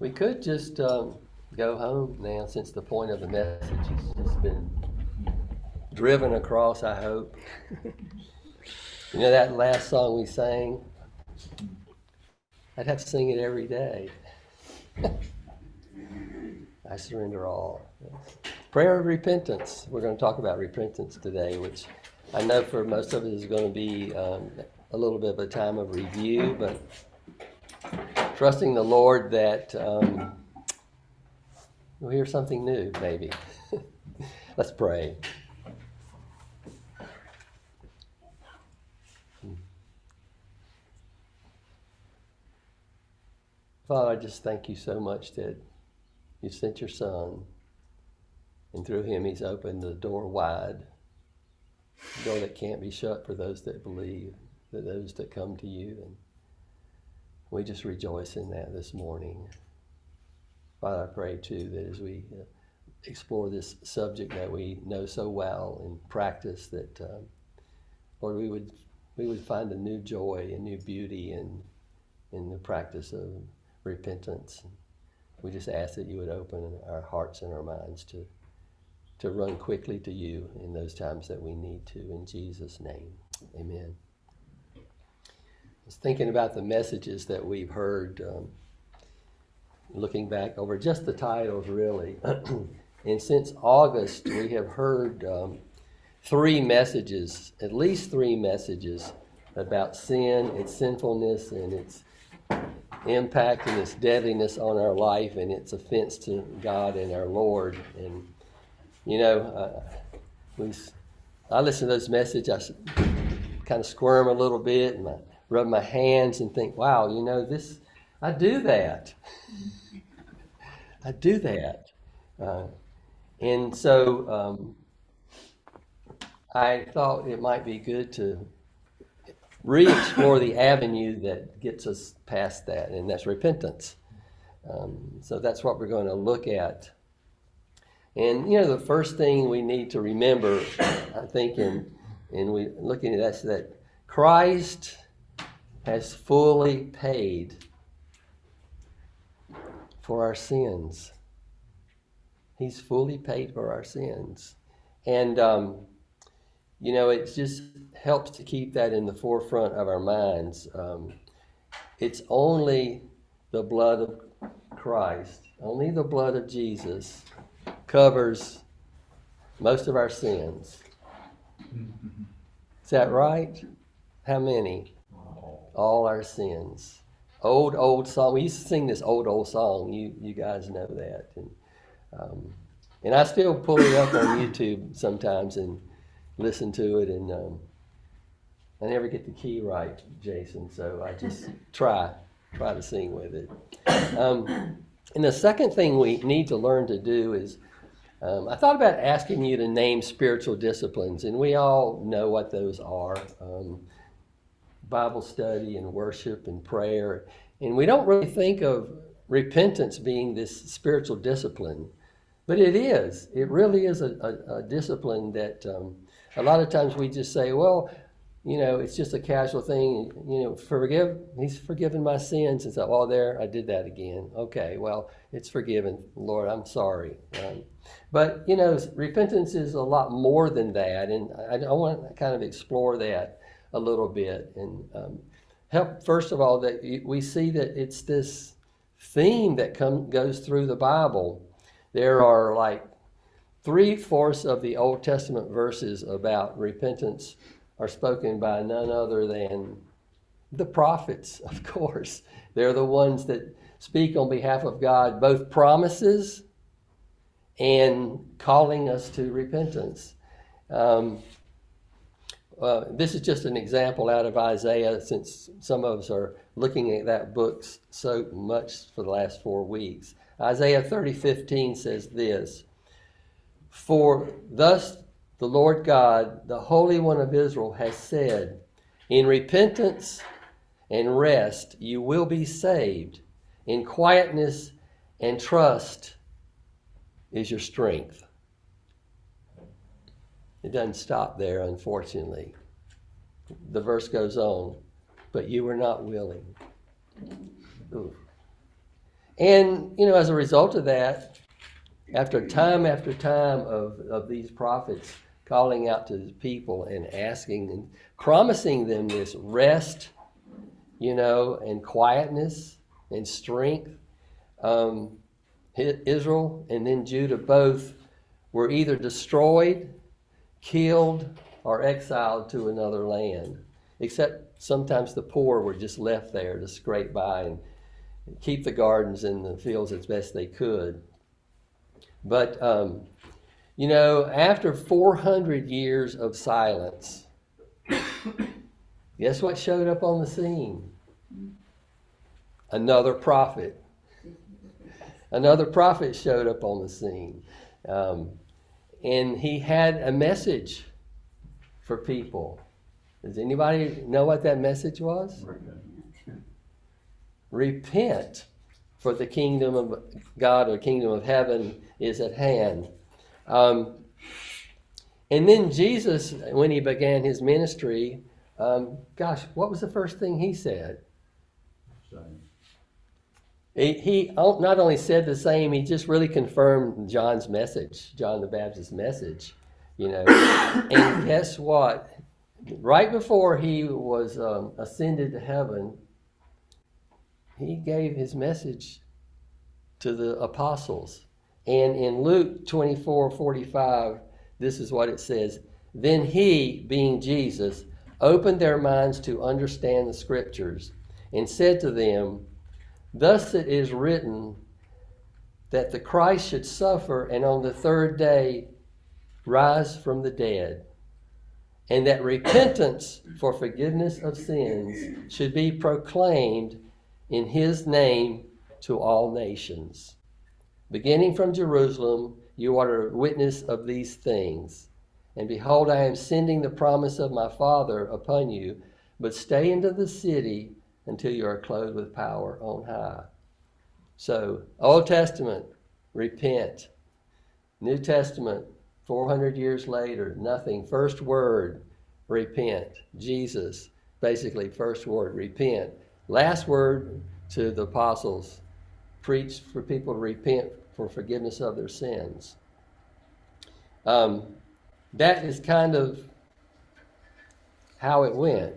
We could just um, go home now since the point of the message has just been driven across, I hope. you know that last song we sang? I'd have to sing it every day. I surrender all. Prayer of repentance. We're going to talk about repentance today, which I know for most of it is going to be um, a little bit of a time of review, but trusting the Lord that um, we'll hear something new, maybe. Let's pray. Father, I just thank you so much that you sent your Son, and through him, he's opened the door wide, the door that can't be shut for those that believe, for those that come to you. And we just rejoice in that this morning. Father, I pray too that as we uh, explore this subject that we know so well and practice, that um, Lord, we would we would find a new joy a new beauty in in the practice of repentance. We just ask that you would open our hearts and our minds to to run quickly to you in those times that we need to. In Jesus' name, Amen was thinking about the messages that we've heard, um, looking back over just the titles, really. and since August, we have heard um, three messages, at least three messages about sin, its sinfulness, and its impact and its deadliness on our life and its offense to God and our Lord. And, you know, uh, we, I listen to those messages, I kind of squirm a little bit, and my rub my hands and think, wow, you know, this, I do that. I do that. Uh, and so um, I thought it might be good to re explore the avenue that gets us past that, and that's repentance. Um, so that's what we're going to look at. And, you know, the first thing we need to remember, I think, in, in we, looking at that, that Christ has fully paid for our sins. He's fully paid for our sins. And, um, you know, it just helps to keep that in the forefront of our minds. Um, it's only the blood of Christ, only the blood of Jesus covers most of our sins. Is that right? How many? All our sins. Old, old song. We used to sing this old, old song. You, you guys know that. And, um, and I still pull it up on YouTube sometimes and listen to it. And um, I never get the key right, Jason. So I just try, try to sing with it. Um, and the second thing we need to learn to do is um, I thought about asking you to name spiritual disciplines, and we all know what those are. Um, Bible study and worship and prayer. And we don't really think of repentance being this spiritual discipline, but it is. It really is a, a, a discipline that um, a lot of times we just say, well, you know, it's just a casual thing. You know, forgive. He's forgiven my sins, and so, oh, there, I did that again. Okay, well, it's forgiven, Lord. I'm sorry. Um, but you know, repentance is a lot more than that, and I, I want to kind of explore that a little bit. And um, help first of all that we see that it's this theme that come, goes through the bible. There are like three fourths of the old testament verses about repentance are spoken by none other than the prophets of course. They're the ones that speak on behalf of god both promises and calling us to repentance. Um, this is just an example out of Isaiah, since some of us are looking at that book so much for the last four weeks. Isaiah 30 15 says this For thus the Lord God, the Holy One of Israel, has said, In repentance and rest you will be saved, in quietness and trust is your strength. It doesn't stop there, unfortunately. The verse goes on, but you were not willing. Ooh. And, you know, as a result of that, after time after time of, of these prophets calling out to the people and asking and promising them this rest, you know, and quietness and strength, um, Israel and then Judah both were either destroyed, killed, or exiled to another land. Except sometimes the poor were just left there to scrape by and keep the gardens and the fields as best they could. But, um, you know, after 400 years of silence, guess what showed up on the scene? Another prophet. Another prophet showed up on the scene. Um, and he had a message for people. Does anybody know what that message was? Repent, for the kingdom of God or kingdom of heaven is at hand. Um, and then Jesus, when he began his ministry, um, gosh, what was the first thing he said? He, he not only said the same, he just really confirmed John's message, John the Baptist's message, you know. and guess what? Right before he was um, ascended to heaven, he gave his message to the apostles. And in Luke 24 45, this is what it says Then he, being Jesus, opened their minds to understand the scriptures and said to them, Thus it is written that the Christ should suffer and on the third day rise from the dead, and that repentance for forgiveness of sins should be proclaimed in his name to all nations. Beginning from Jerusalem, you are a witness of these things. And behold, I am sending the promise of my Father upon you, but stay into the city until you are clothed with power on high. So, Old Testament, repent. New Testament, 400 years later, nothing. First word, repent. Jesus, basically, first word, repent. Last word to the apostles, preach for people to repent for forgiveness of their sins. Um, that is kind of how it went.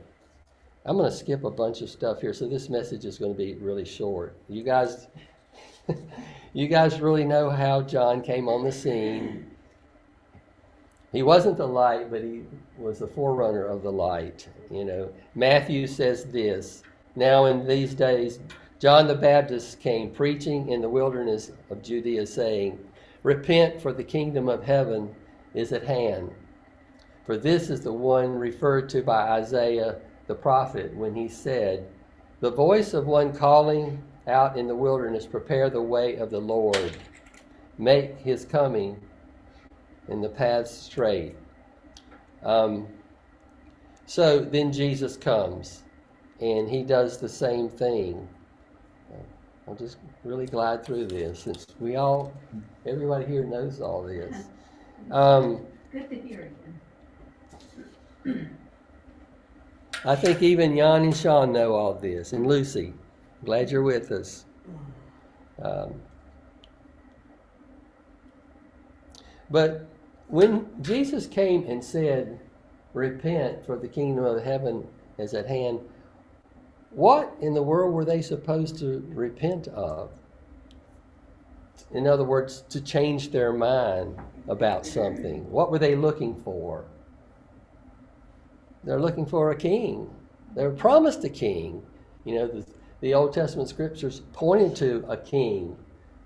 I'm going to skip a bunch of stuff here, so this message is going to be really short. You guys, you guys really know how John came on the scene. He wasn't the light, but he was the forerunner of the light. You know, Matthew says this. Now in these days, John the Baptist came preaching in the wilderness of Judea, saying, "Repent, for the kingdom of heaven is at hand." For this is the one referred to by Isaiah the prophet when he said, The voice of one calling out in the wilderness, prepare the way of the Lord, make his coming in the paths straight. Um, so then Jesus comes and he does the same thing. I'll just really glide through this since we all, everybody here knows all this. Um, Good to hear again. I think even Jan and Sean know all this, and Lucy. Glad you're with us. Um, but when Jesus came and said, Repent, for the kingdom of heaven is at hand, what in the world were they supposed to repent of? In other words, to change their mind about something. What were they looking for? They're looking for a king. They're promised a king. You know, the, the Old Testament scriptures pointed to a king,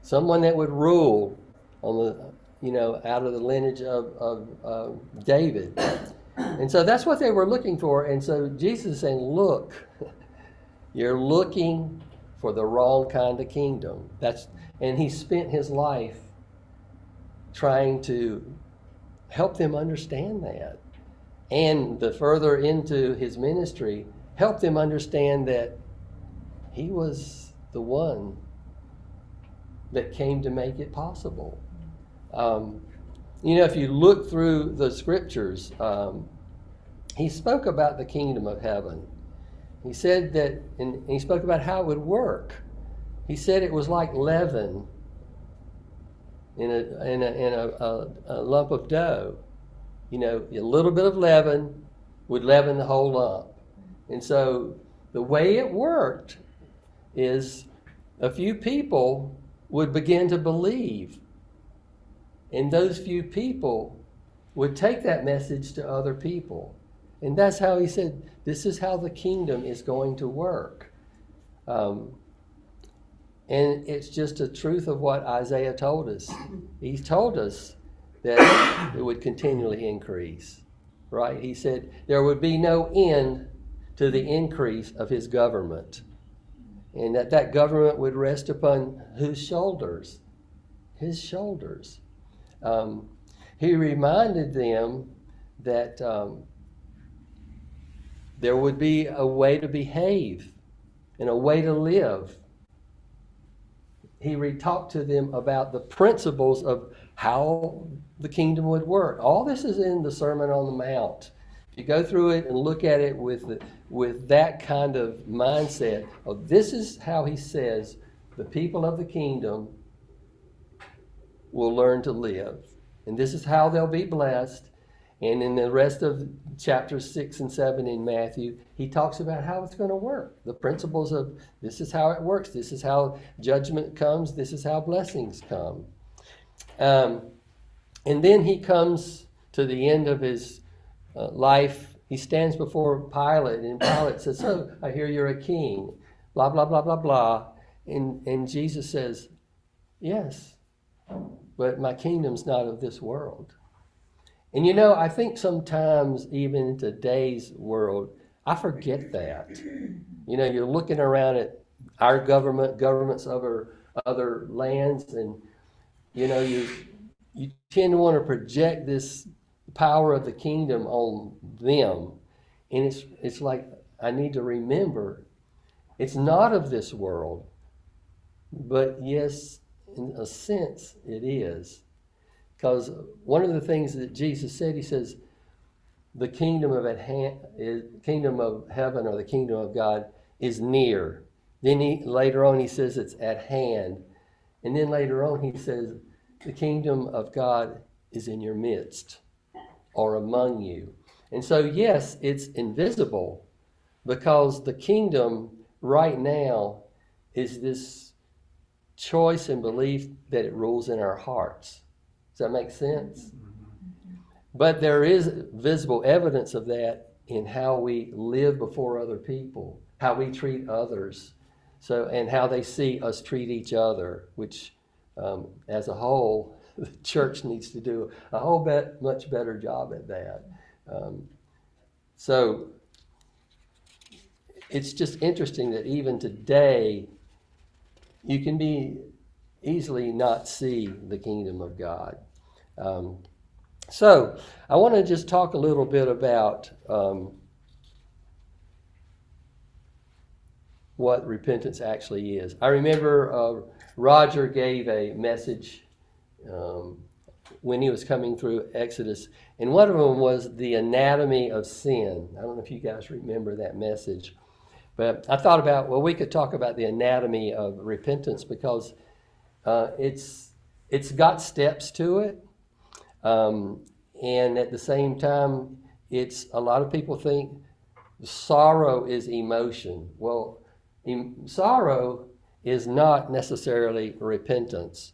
someone that would rule on the, you know, out of the lineage of, of David. And so that's what they were looking for. And so Jesus is saying, look, you're looking for the wrong kind of kingdom. That's and he spent his life trying to help them understand that and the further into his ministry, helped them understand that he was the one that came to make it possible. Um, you know, if you look through the scriptures, um, he spoke about the kingdom of heaven. He said that, and he spoke about how it would work. He said it was like leaven in a, in a, in a, a, a lump of dough. You know, a little bit of leaven would leaven the whole lump. And so the way it worked is a few people would begin to believe. And those few people would take that message to other people. And that's how he said, this is how the kingdom is going to work. Um, and it's just a truth of what Isaiah told us. He told us that it would continually increase, right? He said there would be no end to the increase of his government, and that that government would rest upon whose shoulders? His shoulders. Um, he reminded them that um, there would be a way to behave and a way to live. He re- talked to them about the principles of how the kingdom would work. All this is in the Sermon on the Mount. If you go through it and look at it with, the, with that kind of mindset, this is how he says the people of the kingdom will learn to live. And this is how they'll be blessed. And in the rest of chapters 6 and 7 in Matthew, he talks about how it's going to work. The principles of this is how it works. This is how judgment comes. This is how blessings come. Um, and then he comes to the end of his uh, life. He stands before Pilate, and Pilate says, So I hear you're a king. Blah, blah, blah, blah, blah. And, and Jesus says, Yes, but my kingdom's not of this world. And you know, I think sometimes, even in today's world, I forget that. You know, you're looking around at our government, governments of other, other lands, and you know, you you tend to want to project this power of the kingdom on them. And it's it's like I need to remember it's not of this world. But yes, in a sense it is. Because one of the things that Jesus said, he says, the kingdom of hand, is, eh, kingdom of heaven or the kingdom of God is near. Then he later on he says it's at hand. And then later on he says the kingdom of God is in your midst or among you. And so yes, it's invisible because the kingdom right now is this choice and belief that it rules in our hearts. Does that make sense? Mm-hmm. But there is visible evidence of that in how we live before other people, how we treat others, so and how they see us treat each other, which, um, as a whole, the church needs to do a whole bet, much better job at that. Um, so it's just interesting that even today, you can be easily not see the kingdom of God. Um, so I want to just talk a little bit about um, what repentance actually is. I remember uh, Roger gave a message um, when he was coming through Exodus, and one of them was the anatomy of sin. I don't know if you guys remember that message, but I thought about well, we could talk about the anatomy of repentance because uh, it's it's got steps to it, um, and at the same time, it's a lot of people think sorrow is emotion. Well, sorrow is not necessarily repentance.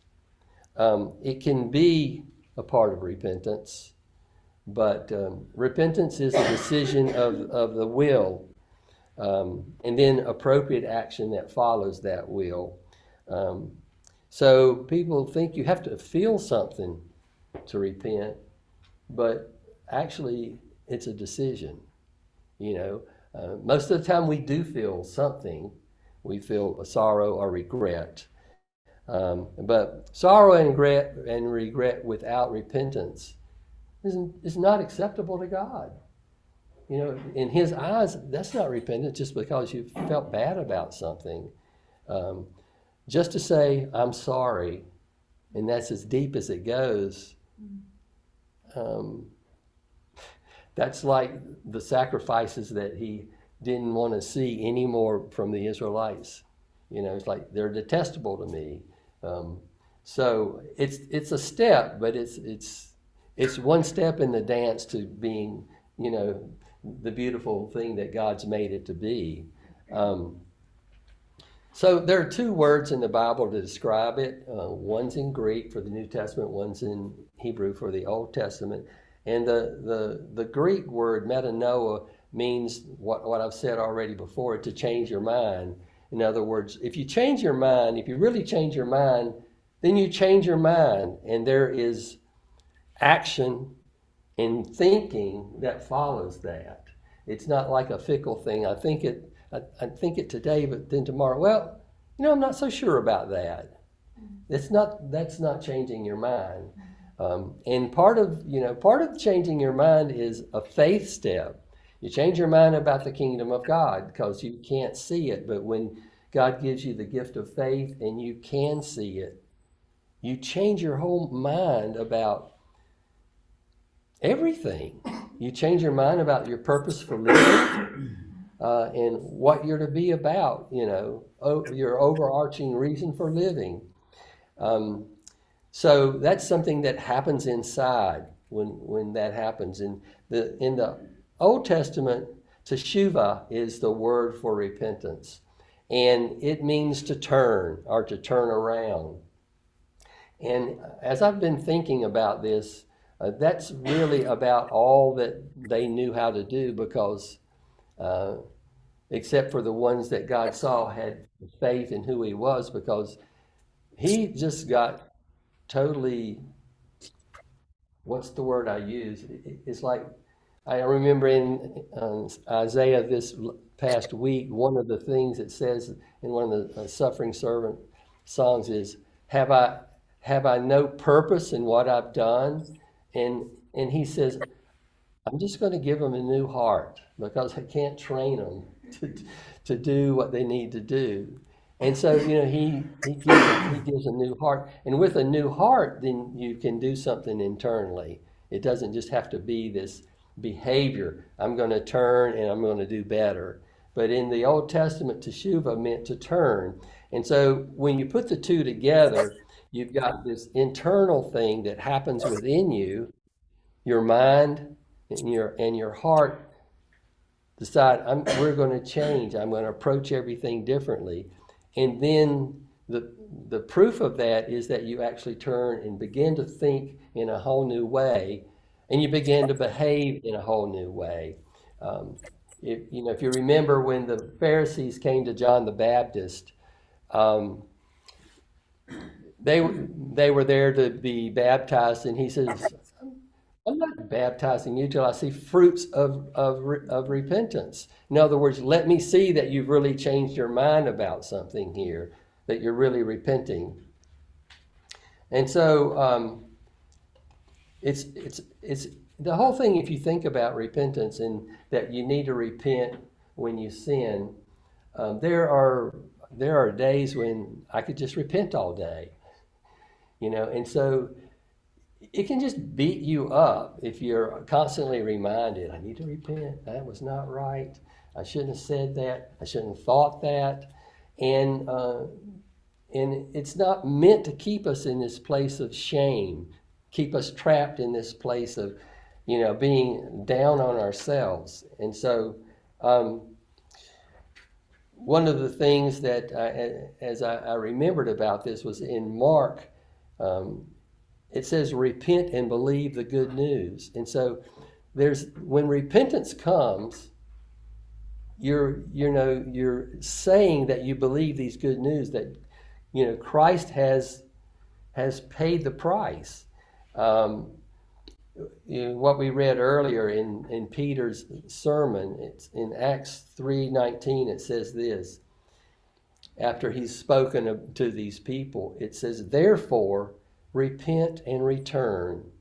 Um, it can be a part of repentance, but um, repentance is a decision of, of the will um, and then appropriate action that follows that will. Um, so people think you have to feel something to repent, but actually it's a decision. You know, uh, most of the time we do feel something. We feel a sorrow or regret. Um, but sorrow and regret, and regret without repentance is, is not acceptable to God. You know, in His eyes, that's not repentance just because you felt bad about something. Um, just to say, I'm sorry, and that's as deep as it goes, um, that's like the sacrifices that He didn't want to see anymore from the Israelites You know, it's like they're detestable to me. Um, so it's it's a step, but it's it's it's one step in the dance to being, you know, the beautiful thing that God's made it to be. Um, so there are two words in the Bible to describe it. Uh, one's in Greek for the New Testament, one's in Hebrew for the Old Testament. And the, the, the Greek word metanoia means what, what I've said already before, to change your mind. In other words, if you change your mind, if you really change your mind, then you change your mind. And there is action and thinking that follows that. It's not like a fickle thing. I think it I, I think it today, but then tomorrow, well, you know, I'm not so sure about that. It's not that's not changing your mind. Um, and part of you know part of changing your mind is a faith step. You change your mind about the kingdom of God because you can't see it, but when God gives you the gift of faith and you can see it, you change your whole mind about everything. You change your mind about your purpose for living uh, and what you're to be about, you know, o- your overarching reason for living. Um, so that's something that happens inside when, when that happens. In the, in the Old Testament, teshuva is the word for repentance. And it means to turn or to turn around. And as I've been thinking about this, uh, that's really about all that they knew how to do because, uh, except for the ones that God saw had faith in who He was, because He just got totally what's the word I use? It's like I remember in uh, Isaiah this past week, one of the things it says in one of the uh, suffering servant songs is, "Have I have I no purpose in what I've done?" And and he says, "I'm just going to give them a new heart because I can't train them to to do what they need to do." And so, you know, he, he, gives, he gives a new heart. And with a new heart, then you can do something internally. It doesn't just have to be this behavior. I'm going to turn and I'm going to do better. But in the Old Testament, teshuva meant to turn. And so when you put the two together, you've got this internal thing that happens within you, your mind and your, and your heart decide, I'm, we're going to change. I'm going to approach everything differently. And then the, the proof of that is that you actually turn and begin to think in a whole new way, and you begin to behave in a whole new way. Um, if, you know, if you remember when the Pharisees came to John the Baptist, um, they they were there to be baptized, and he says, "I'm not baptizing you till I see fruits of of of repentance." In other words, let me see that you've really changed your mind about something here, that you're really repenting. And so um, it's it's it's the whole thing. If you think about repentance and that you need to repent when you sin, um, there are there are days when I could just repent all day, you know, and so it can just beat you up if you're constantly reminded, I need to repent. That was not right. I shouldn't have said that. I shouldn't have thought that. And uh, and it's not meant to keep us in this place of shame, keep us trapped in this place of, you know, being down on ourselves. And so, um, one of the things that, I, as I, I, remembered about this, was in Mark. Um, it says, "Repent and believe the good news." And so, there's when repentance comes you're you know you're saying that you believe these good news that you know Christ has has paid the price. Um, what we read earlier in, in Peter's sermon, it's in Acts three nineteen. It says this. After he's spoken to these people, it says, "Therefore, repent and return,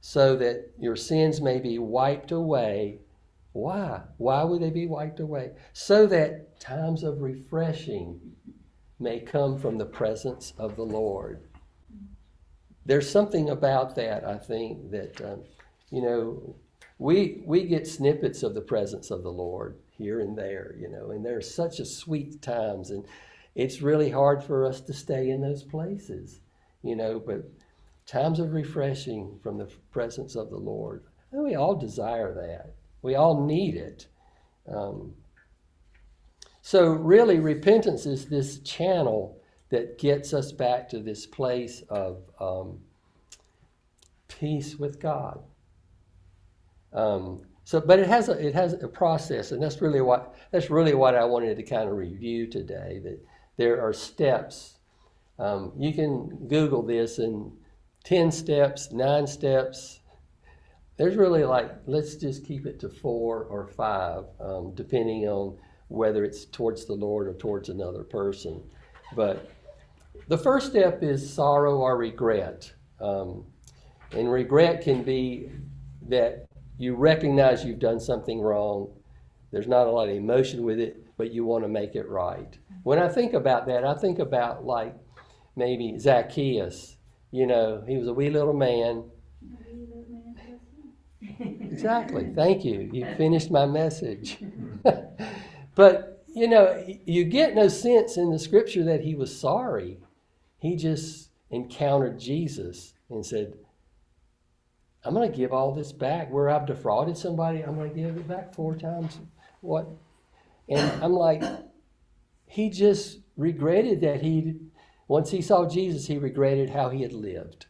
so that your sins may be wiped away." Why? Why would they be wiped away? So that times of refreshing may come from the presence of the Lord. There's something about that, I think, that, um, you know, we, we get snippets of the presence of the Lord here and there, you know, and there's such a sweet times. And, it's really hard for us to stay in those places, you know, but times of refreshing from the presence of the Lord. And we all desire that. We all need it. Um, so, really, repentance is this channel that gets us back to this place of um, peace with God. Um, so, but it has a, it has a process, and that's really what that's really what I wanted to kind of review today. That there are steps. Um, you can Google this and ten steps, nine steps. There's really like let's just keep it to four or five, um, depending on whether it's towards the Lord or towards another person. But the first step is sorrow or regret. Um, and regret can be that you recognize you've done something wrong. There's not a lot of emotion with it, but you want to make it right. When I think about that, I think about like maybe Zacchaeus. You know, he was a wee little man. Exactly. Thank you. You finished my message. but, you know, you get no sense in the scripture that he was sorry. He just encountered Jesus and said, I'm going to give all this back. Where I've defrauded somebody, I'm going to give it back four times what. And I'm like, he just regretted that he, once he saw Jesus, he regretted how he had lived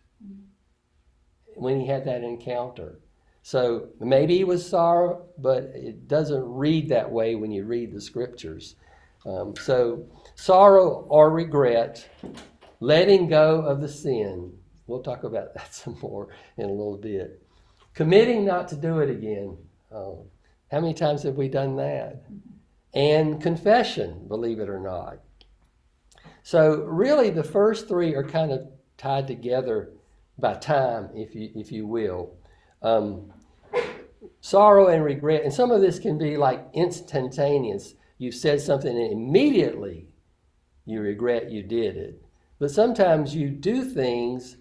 when he had that encounter. So maybe he was sorrow, but it doesn't read that way when you read the scriptures. Um, so sorrow or regret, letting go of the sin, We'll talk about that some more in a little bit. Committing not to do it again. Oh, how many times have we done that? And confession, believe it or not. So, really, the first three are kind of tied together by time, if you, if you will. Um, sorrow and regret, and some of this can be like instantaneous. You've said something and immediately you regret you did it. But sometimes you do things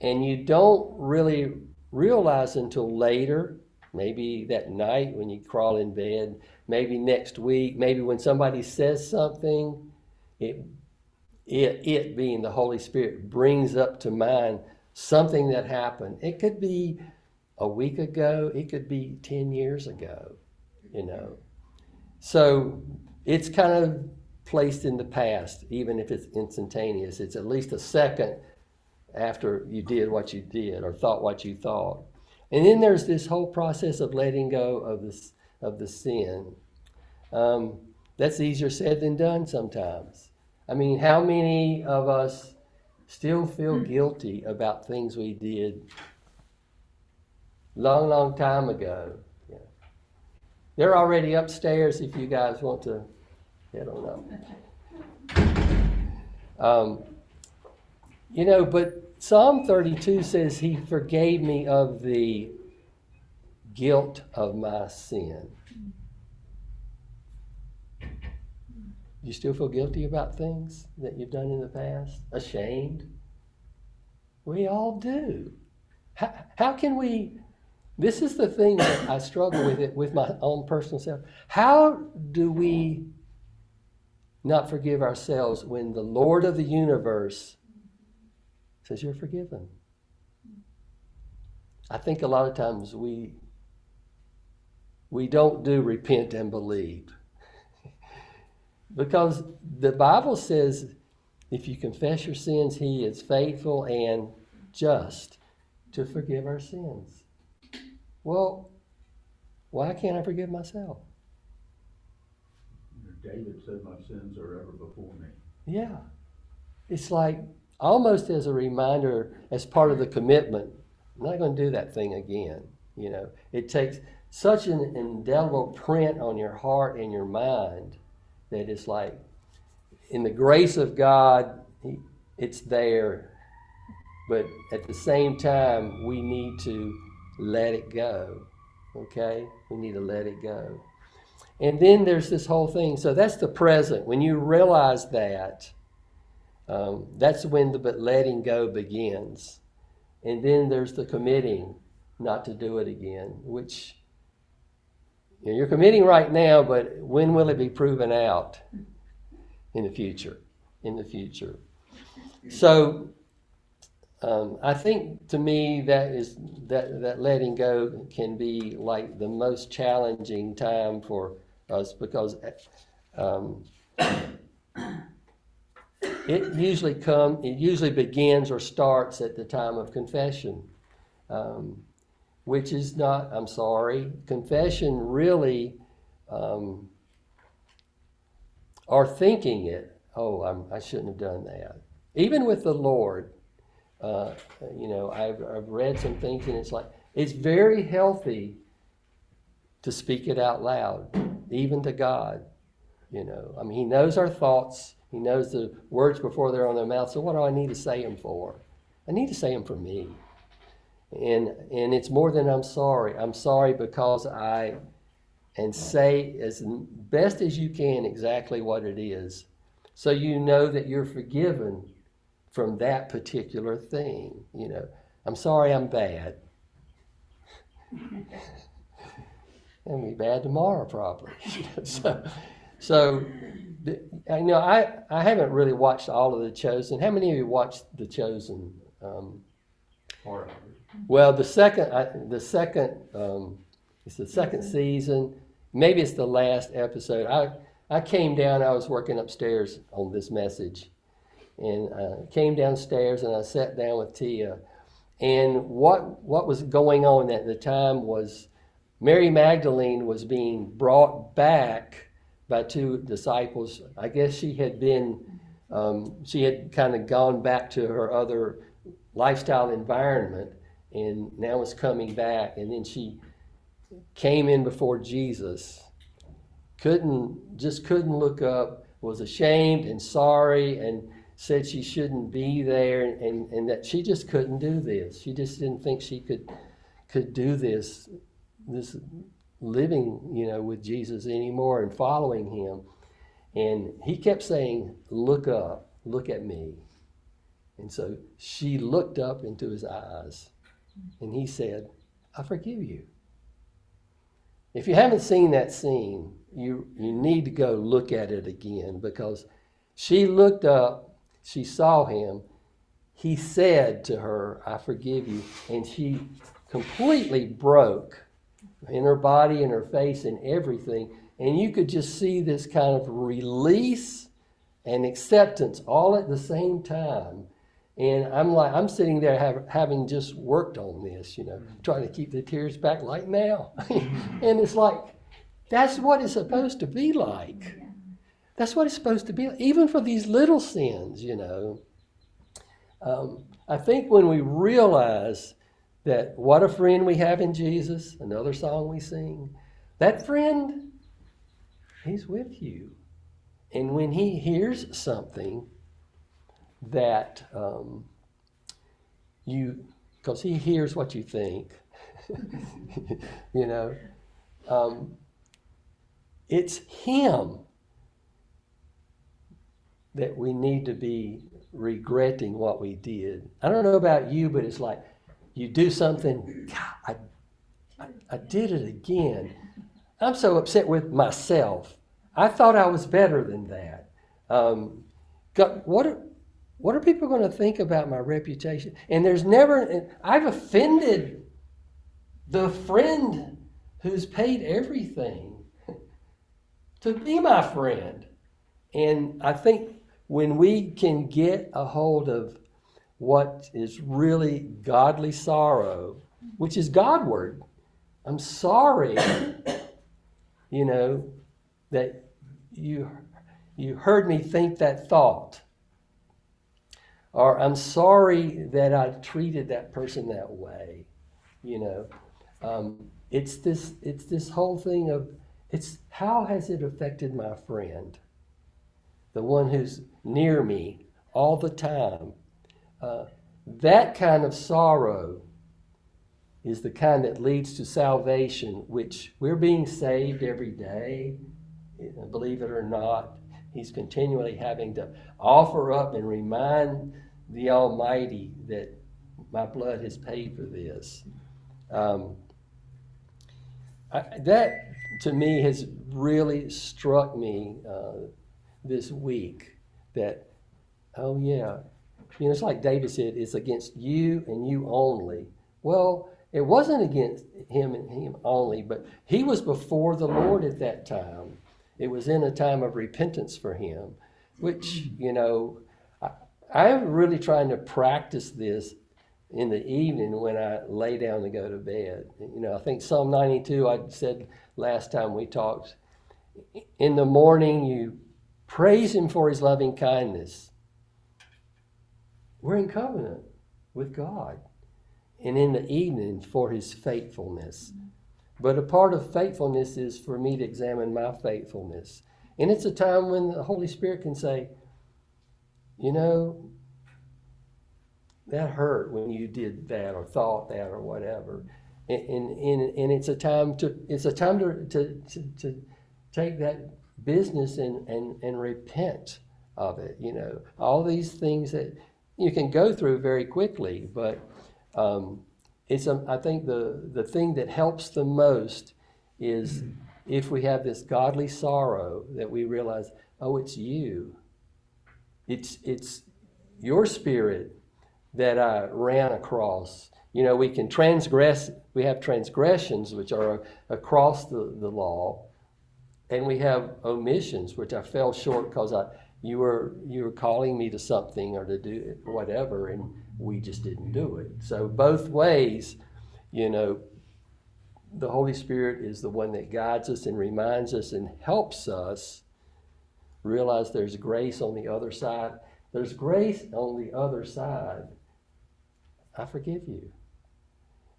and you don't really realize until later, maybe that night when you crawl in bed, maybe next week, maybe when somebody says something, it, it, it being the Holy Spirit brings up to mind something that happened. It could be a week ago, it could be 10 years ago, you know. So it's kind of placed in the past, even if it's instantaneous. It's at least a second after you did what you did or thought what you thought. And then there's this whole process of letting go of this of the sin. Um, that's easier said than done sometimes. I mean, how many of us still feel guilty about things we did long, long time ago? Yeah. They're already upstairs if you guys want to head on up. Um, you know, but Psalm 32 says, He forgave me of the guilt of my sin. You still feel guilty about things that you've done in the past? Ashamed? We all do. How, how can we? This is the thing that I struggle with it with my own personal self. How do we not forgive ourselves when the Lord of the universe says you're forgiven. I think a lot of times we we don't do repent and believe. because the Bible says if you confess your sins, he is faithful and just to forgive our sins. Well, why can't I forgive myself? David said, My sins are ever before me. Yeah. It's like almost as a reminder, as part of the commitment, I'm not going to do that thing again. You know, it takes such an indelible print on your heart and your mind that it's like, in the grace of God, it's there. But at the same time, we need to let it go. Okay? We need to let it go. And then there's this whole thing. So that's the present. When you realize that, um, that's when the letting go begins. And then there's the committing not to do it again, which you know, you're committing right now, but when will it be proven out in the future? in the future. So um, I think to me that is that that letting go can be like the most challenging time for us because um, it usually come it usually begins or starts at the time of confession, um, which is not. I'm sorry. Confession really, um, or thinking it. Oh, I'm, I shouldn't have done that. Even with the Lord, uh, you know, I've, I've read some things and it's like, it's very healthy to speak it out loud, even to God. You know, I mean, He knows our thoughts, He knows the words before they're on their mouth. So, what do I need to say them for? I need to say them for me. And, and it's more than I'm sorry. I'm sorry because I, and say as best as you can exactly what it is. So you know that you're forgiven from that particular thing. You know, I'm sorry I'm bad. and be bad tomorrow probably. so, so I know I, I haven't really watched all of the Chosen. How many of you watched the Chosen? Um, well, the second I, the second um, it's the second season. Maybe it's the last episode. I I came down. I was working upstairs on this message, and I came downstairs and I sat down with Tia. And what what was going on at the time was Mary Magdalene was being brought back by two disciples. I guess she had been um, she had kind of gone back to her other lifestyle environment and now was coming back. And then she came in before Jesus. Couldn't just couldn't look up. Was ashamed and sorry and said she shouldn't be there and, and, and that she just couldn't do this. She just didn't think she could could do this this living, you know, with Jesus anymore and following him. And he kept saying, Look up, look at me. And so she looked up into his eyes and he said, I forgive you. If you haven't seen that scene, you, you need to go look at it again because she looked up she saw him, he said to her, I forgive you. And she completely broke in her body and her face and everything. And you could just see this kind of release and acceptance all at the same time. And I'm like, I'm sitting there have, having just worked on this, you know, trying to keep the tears back like now. and it's like, that's what it's supposed to be like. That's what it's supposed to be, even for these little sins, you know. Um, I think when we realize that what a friend we have in Jesus, another song we sing, that friend, he's with you. And when he hears something that um, you, because he hears what you think, you know, um, it's him that we need to be regretting what we did. I don't know about you, but it's like you do something, God, I, I, I did it again. I'm so upset with myself. I thought I was better than that. Um, God, what are, what are people going to think about my reputation? And there's never, I've offended the friend who's paid everything to be my friend. And I think when we can get a hold of what is really godly sorrow, which is Godward, I'm sorry, you know, that you you heard me think that thought. Or I'm sorry that I treated that person that way. You know, um, it's this it's this whole thing of it's how has it affected my friend, the one who's near me all the time. Uh, that kind of sorrow is the kind that leads to salvation, which we're being saved every day, believe it or not. He's continually having to offer up and remind the Almighty that my blood has paid for this. Um, I, that to me has really struck me uh, this week that Oh, yeah. You know, it's like David said, it's against you and you only. Well, it wasn't against him and him only, but he was before the Lord at that time. It was in a time of repentance for him, which, you know, I, I'm really trying to practice this in the evening when I lay down to go to bed. You know, I think Psalm 92, I said last time we talked, in the morning you praise him for his loving kindness. We're in covenant with God. And in the evening for his faithfulness. But a part of faithfulness is for me to examine my faithfulness. And it's a time when the Holy Spirit can say, you know, that hurt when you did that or thought that or whatever. And, and, and, it's a time to it's a time to, to, to, to take that business and, and, and repent of it. You know, all these things that you can go through very quickly, but um, it's a, I think the, the thing that helps the most is if we have this godly sorrow that we realize, oh, it's you. It's, it's your spirit that I ran across. You know, we can transgress, we have transgressions which are across the, the law, and we have omissions which I fell short because I, you were you were calling me to something or to do whatever, and we just didn't do it. So both ways, you know, the Holy Spirit is the one that guides us and reminds us and helps us realize there's grace on the other side. There's grace on the other side. I forgive you.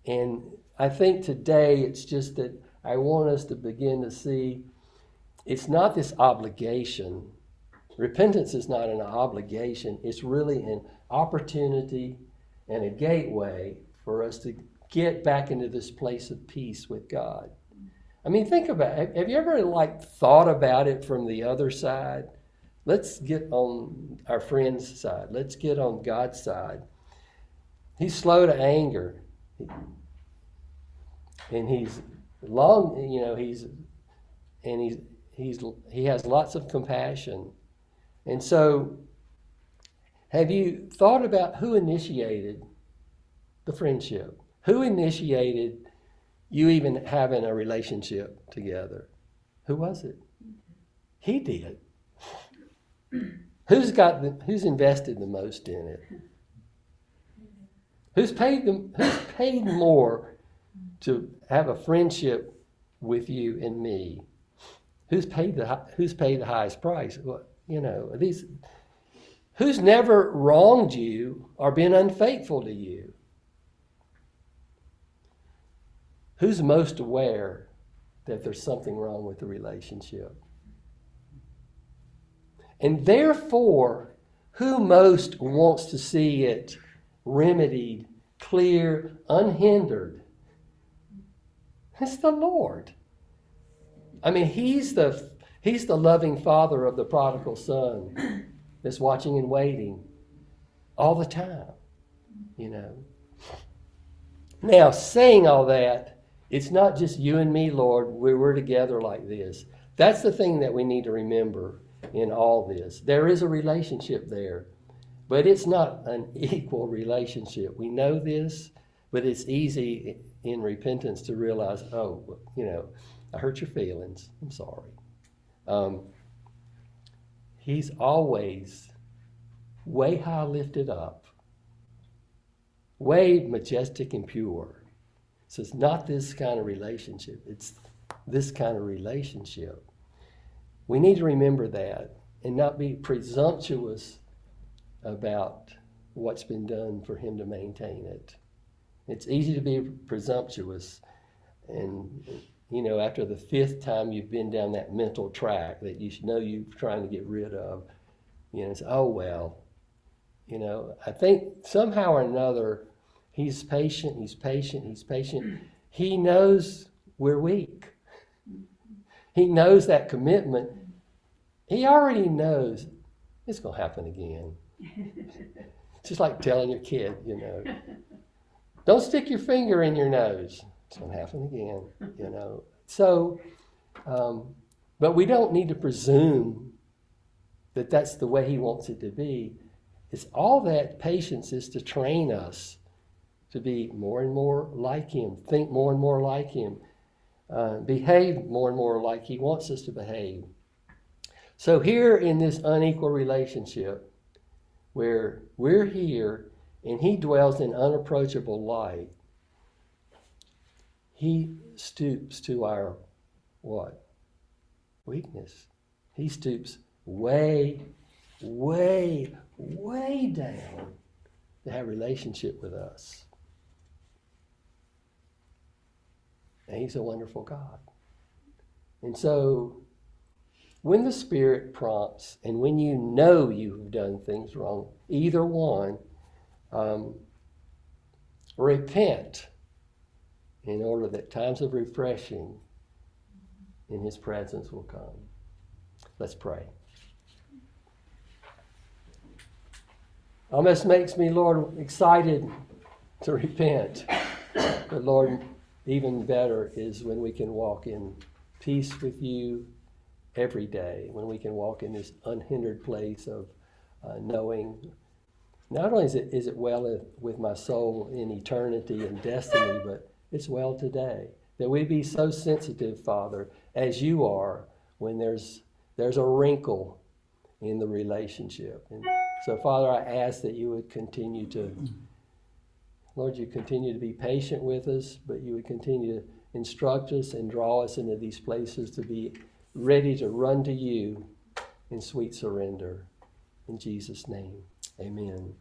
And I think today it's just that I want us to begin to see it's not this obligation. Repentance is not an obligation, it's really an opportunity and a gateway for us to get back into this place of peace with God. I mean, think about it. Have you ever like thought about it from the other side? Let's get on our friend's side. Let's get on God's side. He's slow to anger. And he's long, you know, he's and he's he's he has lots of compassion. And so have you thought about who initiated the friendship? Who initiated you even having a relationship together? Who was it? He did. Who's got the, who's invested the most in it? Who's paid who's paid more to have a friendship with you and me? Who's paid the who's paid the highest price? Well, you know, these who's never wronged you or been unfaithful to you? Who's most aware that there's something wrong with the relationship? And therefore, who most wants to see it remedied, clear, unhindered? It's the Lord. I mean, He's the He's the loving father of the prodigal son that's watching and waiting all the time, you know. Now, saying all that, it's not just you and me, Lord, we we're together like this. That's the thing that we need to remember in all this. There is a relationship there, but it's not an equal relationship. We know this, but it's easy in repentance to realize, oh, you know, I hurt your feelings. I'm sorry. Um, He's always way high lifted up, way majestic and pure. So it's not this kind of relationship, it's this kind of relationship. We need to remember that and not be presumptuous about what's been done for him to maintain it. It's easy to be presumptuous and you know, after the fifth time you've been down that mental track that you know you're trying to get rid of, you know, it's, oh, well, you know, I think somehow or another, he's patient, he's patient, he's patient. He knows we're weak. He knows that commitment. He already knows it's going to happen again. It's just like telling your kid, you know, don't stick your finger in your nose. It's going to happen again, you know. So, um, but we don't need to presume that that's the way he wants it to be. It's all that patience is to train us to be more and more like Him, think more and more like Him, uh, behave more and more like He wants us to behave. So, here in this unequal relationship, where we're here and He dwells in unapproachable light, He stoops to our what? Weakness. He stoops way, way, way down to have relationship with us. And he's a wonderful God. And so when the Spirit prompts and when you know you've done things wrong, either one, um, repent in order that times of refreshing in his presence will come. Let's pray. Almost makes me, Lord, excited to repent. But Lord, even better is when we can walk in peace with you every day, when we can walk in this unhindered place of uh, knowing not only is it, is it well with my soul in eternity and destiny, but it's well today. That we be so sensitive, Father, as you are when there's, there's a wrinkle in the relationship. And so, Father, I ask that you would continue to, Lord, you continue to be patient with us, but you would continue to instruct us and draw us into these places to be ready to run to you in sweet surrender. In Jesus' name, amen.